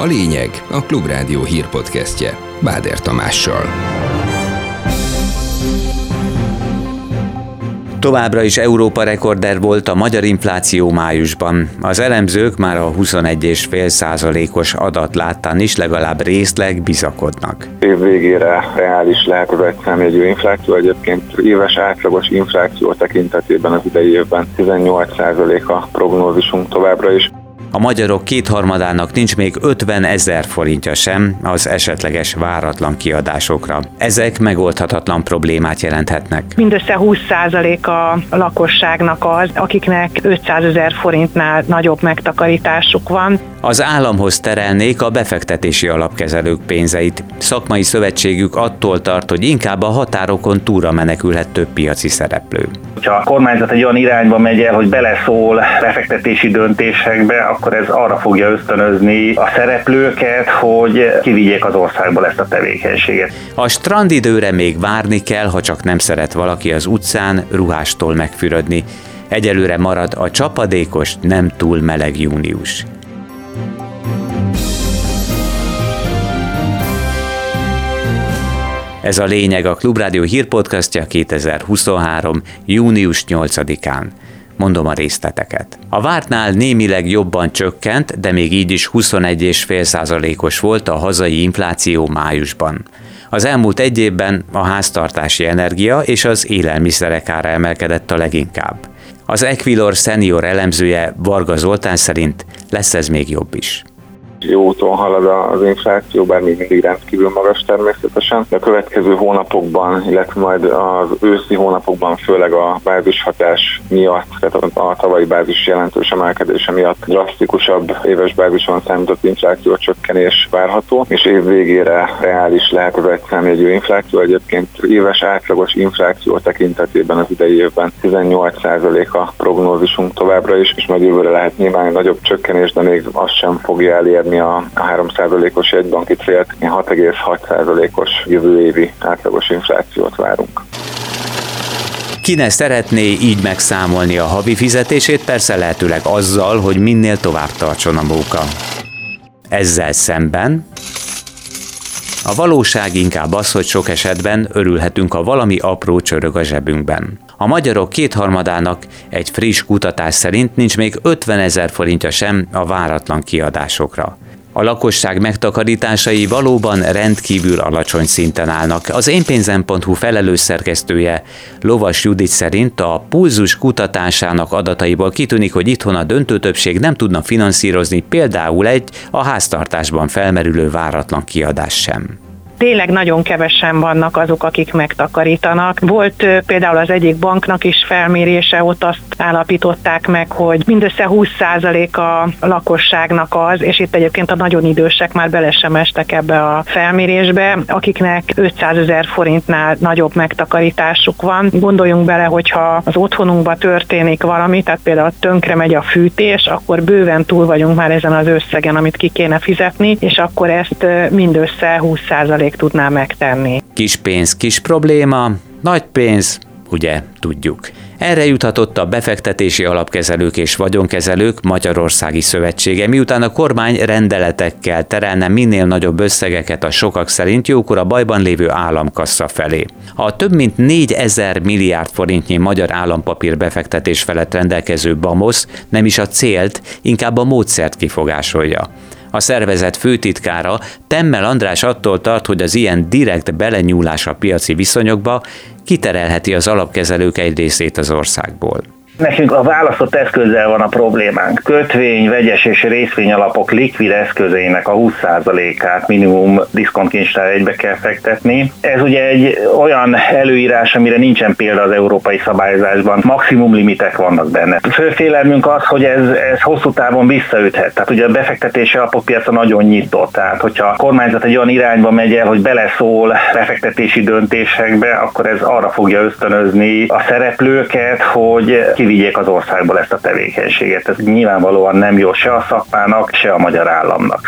A lényeg a Klubrádió hírpodcastje Báder Tamással. Továbbra is Európa rekorder volt a magyar infláció májusban. Az elemzők már a 21,5 százalékos adat láttán is legalább részleg bizakodnak. Év végére reális lehet az egyszámjegyű infláció, egyébként éves átlagos infláció tekintetében az idei évben 18 százalék a prognózisunk továbbra is. A magyarok kétharmadának nincs még 50 ezer forintja sem az esetleges váratlan kiadásokra. Ezek megoldhatatlan problémát jelenthetnek. Mindössze 20% a lakosságnak az, akiknek 500 ezer forintnál nagyobb megtakarításuk van. Az államhoz terelnék a befektetési alapkezelők pénzeit. Szakmai szövetségük attól tart, hogy inkább a határokon túra menekülhet több piaci szereplő. Ha a kormányzat egy olyan irányba megy el, hogy beleszól befektetési döntésekbe, akkor ez arra fogja ösztönözni a szereplőket, hogy kivigyék az országból ezt a tevékenységet. A strandidőre még várni kell, ha csak nem szeret valaki az utcán ruhástól megfürödni. Egyelőre marad a csapadékos, nem túl meleg június. Ez a lényeg a Klubrádió hírpodcastja 2023. június 8-án. Mondom a részleteket. A vártnál némileg jobban csökkent, de még így is 21,5%-os volt a hazai infláció májusban. Az elmúlt egy évben a háztartási energia és az élelmiszerek ára emelkedett a leginkább. Az Equilor senior elemzője Varga Zoltán szerint lesz ez még jobb is jó úton halad az infláció, bár még mindig rendkívül magas természetesen. A következő hónapokban, illetve majd az őszi hónapokban, főleg a bázishatás miatt, tehát a tavalyi bázis jelentős emelkedése miatt drasztikusabb éves bázison számított infláció csökkenés várható, és év végére reális lehet az egyszámjegyű infláció. Egyébként éves átlagos infláció tekintetében az idei évben 18% a prognózisunk továbbra is, és majd jövőre lehet nyilván nagyobb csökkenés, de még azt sem fogja elérni elérni a 3%-os jegybanki célt, 6,6%-os jövő évi átlagos inflációt várunk. Ki ne szeretné így megszámolni a havi fizetését, persze lehetőleg azzal, hogy minél tovább tartson a munka. Ezzel szemben a valóság inkább az, hogy sok esetben örülhetünk, ha valami apró csörög a zsebünkben. A magyarok kétharmadának egy friss kutatás szerint nincs még 50 ezer forintja sem a váratlan kiadásokra. A lakosság megtakarításai valóban rendkívül alacsony szinten állnak. Az énpénzem.hu felelős szerkesztője Lovas Judit szerint a pulzus kutatásának adataiból kitűnik, hogy itthon a döntő többség nem tudna finanszírozni például egy a háztartásban felmerülő váratlan kiadás sem tényleg nagyon kevesen vannak azok, akik megtakarítanak. Volt például az egyik banknak is felmérése, ott azt állapították meg, hogy mindössze 20% a lakosságnak az, és itt egyébként a nagyon idősek már bele sem estek ebbe a felmérésbe, akiknek 500 ezer forintnál nagyobb megtakarításuk van. Gondoljunk bele, hogyha az otthonunkba történik valami, tehát például tönkre megy a fűtés, akkor bőven túl vagyunk már ezen az összegen, amit ki kéne fizetni, és akkor ezt mindössze 20% még tudná megtenni. Kis pénz, kis probléma, nagy pénz, ugye tudjuk. Erre juthatott a befektetési alapkezelők és vagyonkezelők Magyarországi Szövetsége, miután a kormány rendeletekkel terelne minél nagyobb összegeket a sokak szerint jókor a bajban lévő államkassa felé. A több mint 4000 milliárd forintnyi magyar állampapír befektetés felett rendelkező BAMOS nem is a célt, inkább a módszert kifogásolja. A szervezet főtitkára Temmel András attól tart, hogy az ilyen direkt belenyúlás a piaci viszonyokba kiterelheti az alapkezelők egy részét az országból. Nekünk a választott eszközzel van a problémánk. Kötvény, vegyes és részvény alapok likvid eszközeinek a 20%-át minimum diszkontkincstár egybe kell fektetni. Ez ugye egy olyan előírás, amire nincsen példa az európai szabályozásban. Maximum limitek vannak benne. Főfélelmünk az, hogy ez, ez hosszú távon visszaüthet. Tehát ugye a befektetési alapokpiaca nagyon nyitott. Tehát hogyha a kormányzat egy olyan irányba megy el, hogy beleszól befektetési döntésekbe, akkor ez arra fogja ösztönözni a szereplőket, hogy kivigyék az országból ezt a tevékenységet. Ez nyilvánvalóan nem jó se a szakmának, se a magyar államnak.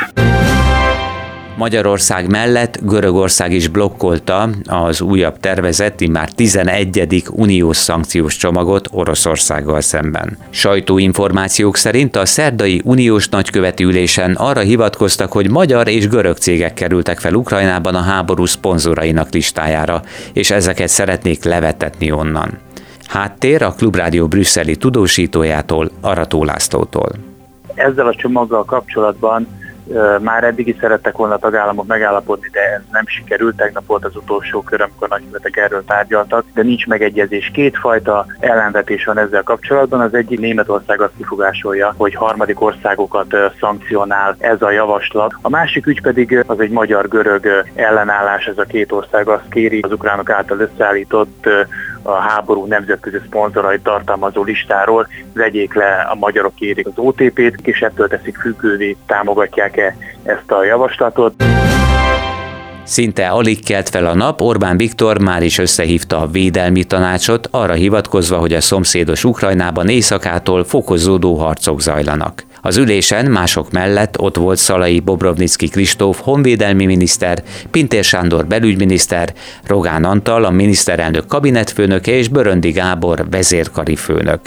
Magyarország mellett Görögország is blokkolta az újabb tervezett, már 11. uniós szankciós csomagot Oroszországgal szemben. Sajtóinformációk szerint a szerdai uniós nagyköveti ülésen arra hivatkoztak, hogy magyar és görög cégek kerültek fel Ukrajnában a háború szponzorainak listájára, és ezeket szeretnék levetetni onnan. Háttér a Klubrádió brüsszeli tudósítójától, Arató Lászlótól. Ezzel a csomaggal kapcsolatban már eddig is szerettek volna a tagállamok megállapodni, de ez nem sikerült. Tegnap volt az utolsó kör, amikor nagykövetek erről tárgyaltak, de nincs megegyezés. Kétfajta ellenvetés van ezzel kapcsolatban. Az egyik Németország azt kifogásolja, hogy harmadik országokat szankcionál ez a javaslat. A másik ügy pedig az egy magyar-görög ellenállás, ez a két ország azt kéri, az ukránok által összeállított a háború nemzetközi szponzorai tartalmazó listáról vegyék le a magyarok kérik az OTP-t, és ettől teszik függővé, támogatják-e ezt a javaslatot. Szinte alig kelt fel a nap, Orbán Viktor már is összehívta a védelmi tanácsot, arra hivatkozva, hogy a szomszédos Ukrajnában éjszakától fokozódó harcok zajlanak. Az ülésen mások mellett ott volt Szalai Bobrovnicki Kristóf honvédelmi miniszter, Pintér Sándor belügyminiszter, Rogán Antal a miniszterelnök kabinetfőnöke és Böröndi Gábor vezérkari főnök.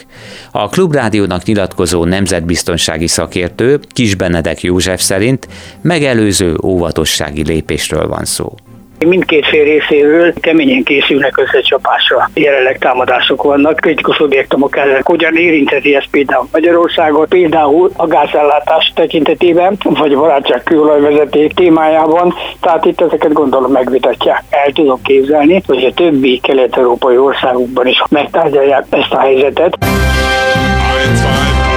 A Klubrádiónak nyilatkozó nemzetbiztonsági szakértő Kis Benedek József szerint megelőző óvatossági lépésről van szó. Mindkét fél részéről keményen készülnek összecsapásra. Jelenleg támadások vannak, kritikus objektumok ellen. Hogyan érintheti ez például Magyarországot, például a gázellátás tekintetében, vagy a barátság kőolajvezeték témájában, tehát itt ezeket gondolom megvitatják. El tudom képzelni, hogy a többi kelet-európai országokban is megtárgyalják ezt a helyzetet.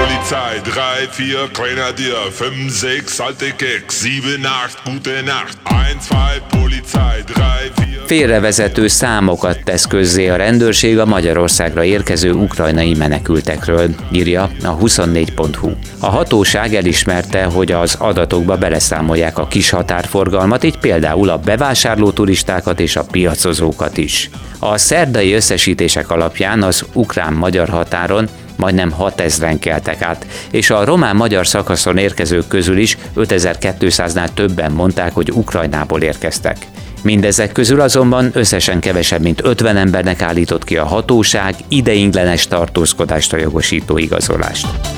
Polizei, 3, 4, Grenadier, 5, 6, alte Keks, 7, 8, gute Nacht, 1, 2, Polizei, 3, 4... Félrevezető számokat tesz közzé a rendőrség a Magyarországra érkező ukrajnai menekültekről, írja a 24.hu. A hatóság elismerte, hogy az adatokba beleszámolják a kis határforgalmat, így például a bevásárló turistákat és a piacozókat is. A szerdai összesítések alapján az ukrán-magyar határon majdnem 6000-en keltek át, és a román-magyar szakaszon érkezők közül is 5200-nál többen mondták, hogy Ukrajnából érkeztek. Mindezek közül azonban összesen kevesebb, mint 50 embernek állított ki a hatóság ideinglenes tartózkodást a jogosító igazolást.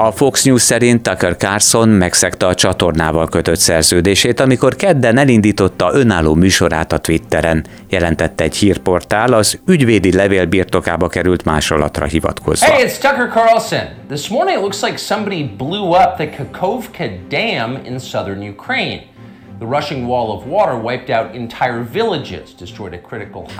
A Fox News szerint Tucker Carlson megszegte a csatornával kötött szerződését, amikor kedden elindította önálló műsorát a Twitteren, jelentette egy hírportál az ügyvédi levél birtokába került másolatra hivatkozva. Hey, it's Tucker Carlson. This morning it looks like somebody blew up the Kakovka Dam in southern Ukraine.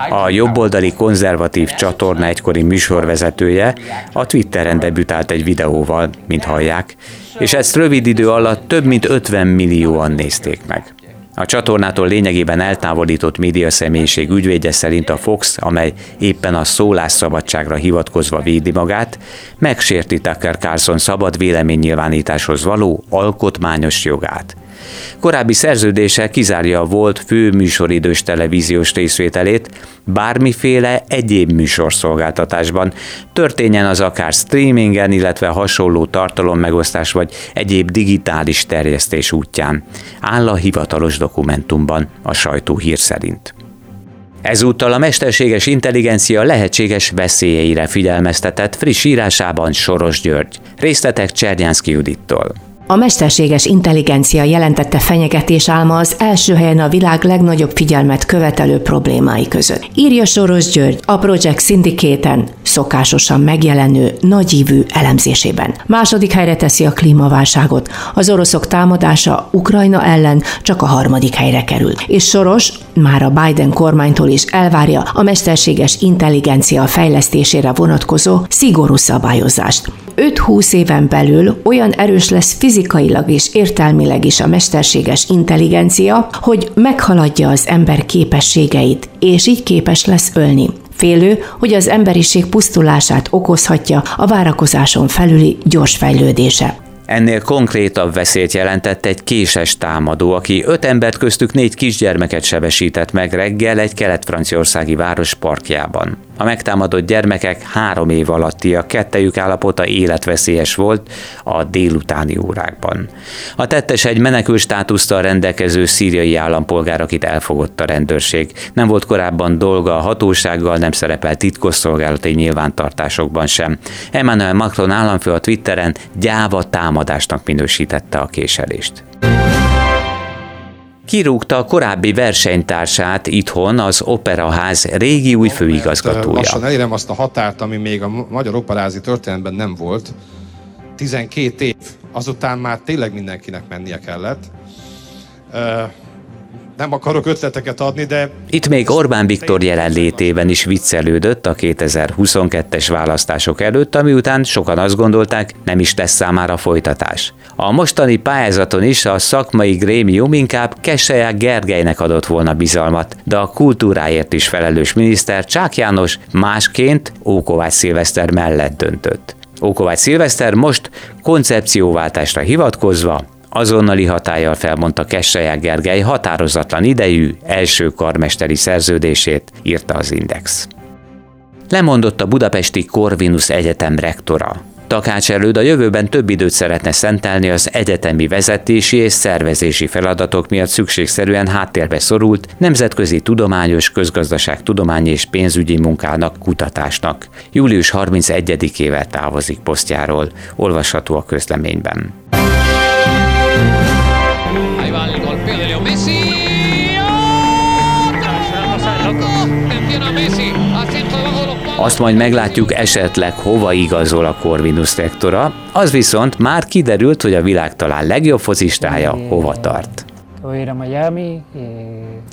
A jobboldali konzervatív csatorna egykori műsorvezetője a Twitteren debütált egy videóval, mint hallják, és ezt rövid idő alatt több mint 50 millióan nézték meg. A csatornától lényegében eltávolított médiaszemélyiség ügyvédje szerint a Fox, amely éppen a szólásszabadságra hivatkozva védi magát, megsérti Tucker Carlson szabad véleménynyilvánításhoz való alkotmányos jogát. Korábbi szerződése kizárja a volt fő műsoridős televíziós részvételét bármiféle egyéb műsorszolgáltatásban, történjen az akár streamingen, illetve hasonló tartalommegosztás vagy egyéb digitális terjesztés útján, áll a hivatalos dokumentumban a sajtó hír szerint. Ezúttal a mesterséges intelligencia lehetséges veszélyeire figyelmeztetett friss írásában Soros György. Részletek Csernyánszki Judittól. A mesterséges intelligencia jelentette fenyegetés álma az első helyen a világ legnagyobb figyelmet követelő problémái között. Írja Soros György a Project syndicate szokásosan megjelenő nagyívű elemzésében. Második helyre teszi a klímaválságot. Az oroszok támadása Ukrajna ellen csak a harmadik helyre került. És Soros már a Biden kormánytól is elvárja a mesterséges intelligencia fejlesztésére vonatkozó szigorú szabályozást. 5-20 éven belül olyan erős lesz fizikailag és értelmileg is a mesterséges intelligencia, hogy meghaladja az ember képességeit, és így képes lesz ölni. Félő, hogy az emberiség pusztulását okozhatja a várakozáson felüli gyors fejlődése. Ennél konkrétabb veszélyt jelentett egy késes támadó, aki öt embert köztük négy kisgyermeket sebesített meg reggel egy kelet-franciaországi város parkjában. A megtámadott gyermekek három év alattiak, kettejük állapota életveszélyes volt a délutáni órákban. A tettes egy menekül státusztal rendelkező szíriai állampolgár, akit elfogott a rendőrség. Nem volt korábban dolga a hatósággal, nem szerepel titkosszolgálati nyilvántartásokban sem. Emmanuel Macron államfő a Twitteren gyáva támadásnak minősítette a késelést kirúgta a korábbi versenytársát itthon az Operaház régi új főigazgatója. Lassan elérem azt a határt, ami még a magyar operázi történetben nem volt. 12 év. Azután már tényleg mindenkinek mennie kellett nem akarok ötleteket adni, de... Itt még Orbán Viktor jelenlétében is viccelődött a 2022-es választások előtt, ami után sokan azt gondolták, nem is lesz számára folytatás. A mostani pályázaton is a szakmai grémium inkább Keselyák Gergelynek adott volna bizalmat, de a kultúráért is felelős miniszter Csák János másként Ókovács Szilveszter mellett döntött. Ókovács Szilveszter most koncepcióváltásra hivatkozva Azonnali hatállyal felmondta Kesseják Gergely határozatlan idejű első karmesteri szerződését, írta az Index. Lemondott a budapesti Corvinus Egyetem rektora. Takács előd a jövőben több időt szeretne szentelni az egyetemi vezetési és szervezési feladatok miatt szükségszerűen háttérbe szorult nemzetközi tudományos, közgazdaságtudományi és pénzügyi munkának, kutatásnak. Július 31-ével távozik posztjáról, olvasható a közleményben. Azt majd meglátjuk esetleg hova igazol a Corvinus rektora, az viszont már kiderült, hogy a világ talán legjobb focistája hova tart.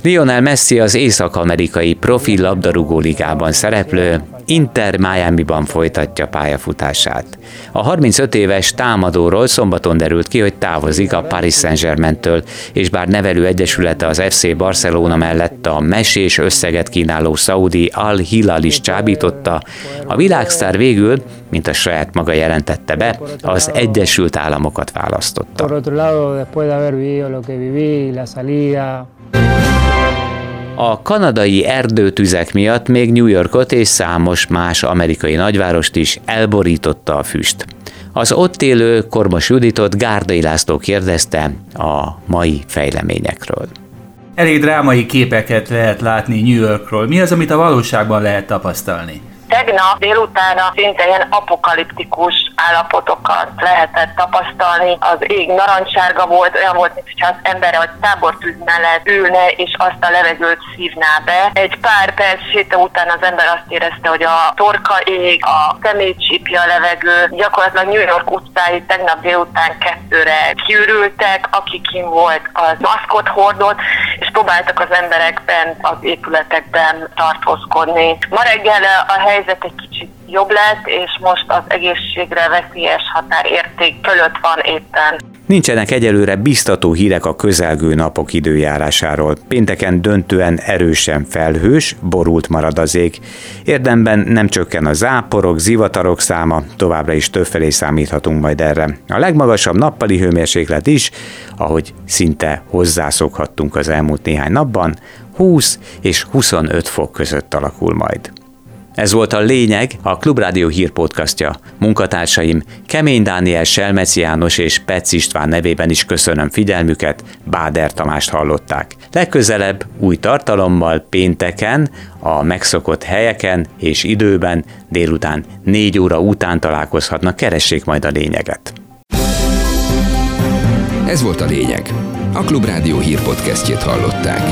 Lionel Messi az észak-amerikai profi labdarúgó ligában szereplő Inter Miami-ban folytatja pályafutását. A 35 éves támadóról szombaton derült ki, hogy távozik a Paris Saint-Germain-től, és bár nevelő egyesülete az FC Barcelona mellett a mesés összeget kínáló Saudi Al-Hilal is csábította, a világsztár végül, mint a saját maga jelentette be, az Egyesült Államokat választotta. A kanadai erdőtüzek miatt még New Yorkot és számos más amerikai nagyvárost is elborította a füst. Az ott élő Kormos Juditot Gárdai László kérdezte a mai fejleményekről. Elég drámai képeket lehet látni New Yorkról. Mi az, amit a valóságban lehet tapasztalni? Tegnap délután szinte ilyen apokaliptikus állapotokat lehetett tapasztalni. Az ég narancsárga volt, olyan volt, mintha az ember a tábortűz mellett ülne, és azt a levegőt szívná be. Egy pár perc séta után az ember azt érezte, hogy a torka ég, a szemét csípja a levegő. Gyakorlatilag New York utcái tegnap délután kettőre kiürültek, aki kim volt, az maszkot hordott, és próbáltak az emberekben, az épületekben tartózkodni. Ma reggel a helyzet egy kicsit jobb lett, és most az egészségre veszélyes határérték fölött van éppen. Nincsenek egyelőre biztató hírek a közelgő napok időjárásáról. Pénteken döntően erősen felhős, borult marad az ég. Érdemben nem csökken a záporok, zivatarok száma, továbbra is többfelé számíthatunk majd erre. A legmagasabb nappali hőmérséklet is, ahogy szinte hozzászokhattunk az elmúlt néhány napban, 20 és 25 fok között alakul majd. Ez volt a lényeg, a Klubrádió hírpodcastja. Munkatársaim Kemény Dániel, Selmeci János és Pec István nevében is köszönöm figyelmüket, Báder Tamást hallották. Legközelebb új tartalommal pénteken, a megszokott helyeken és időben délután 4 óra után találkozhatnak, keressék majd a lényeget. Ez volt a lényeg. A Klubrádió hírpodcastjét hallották.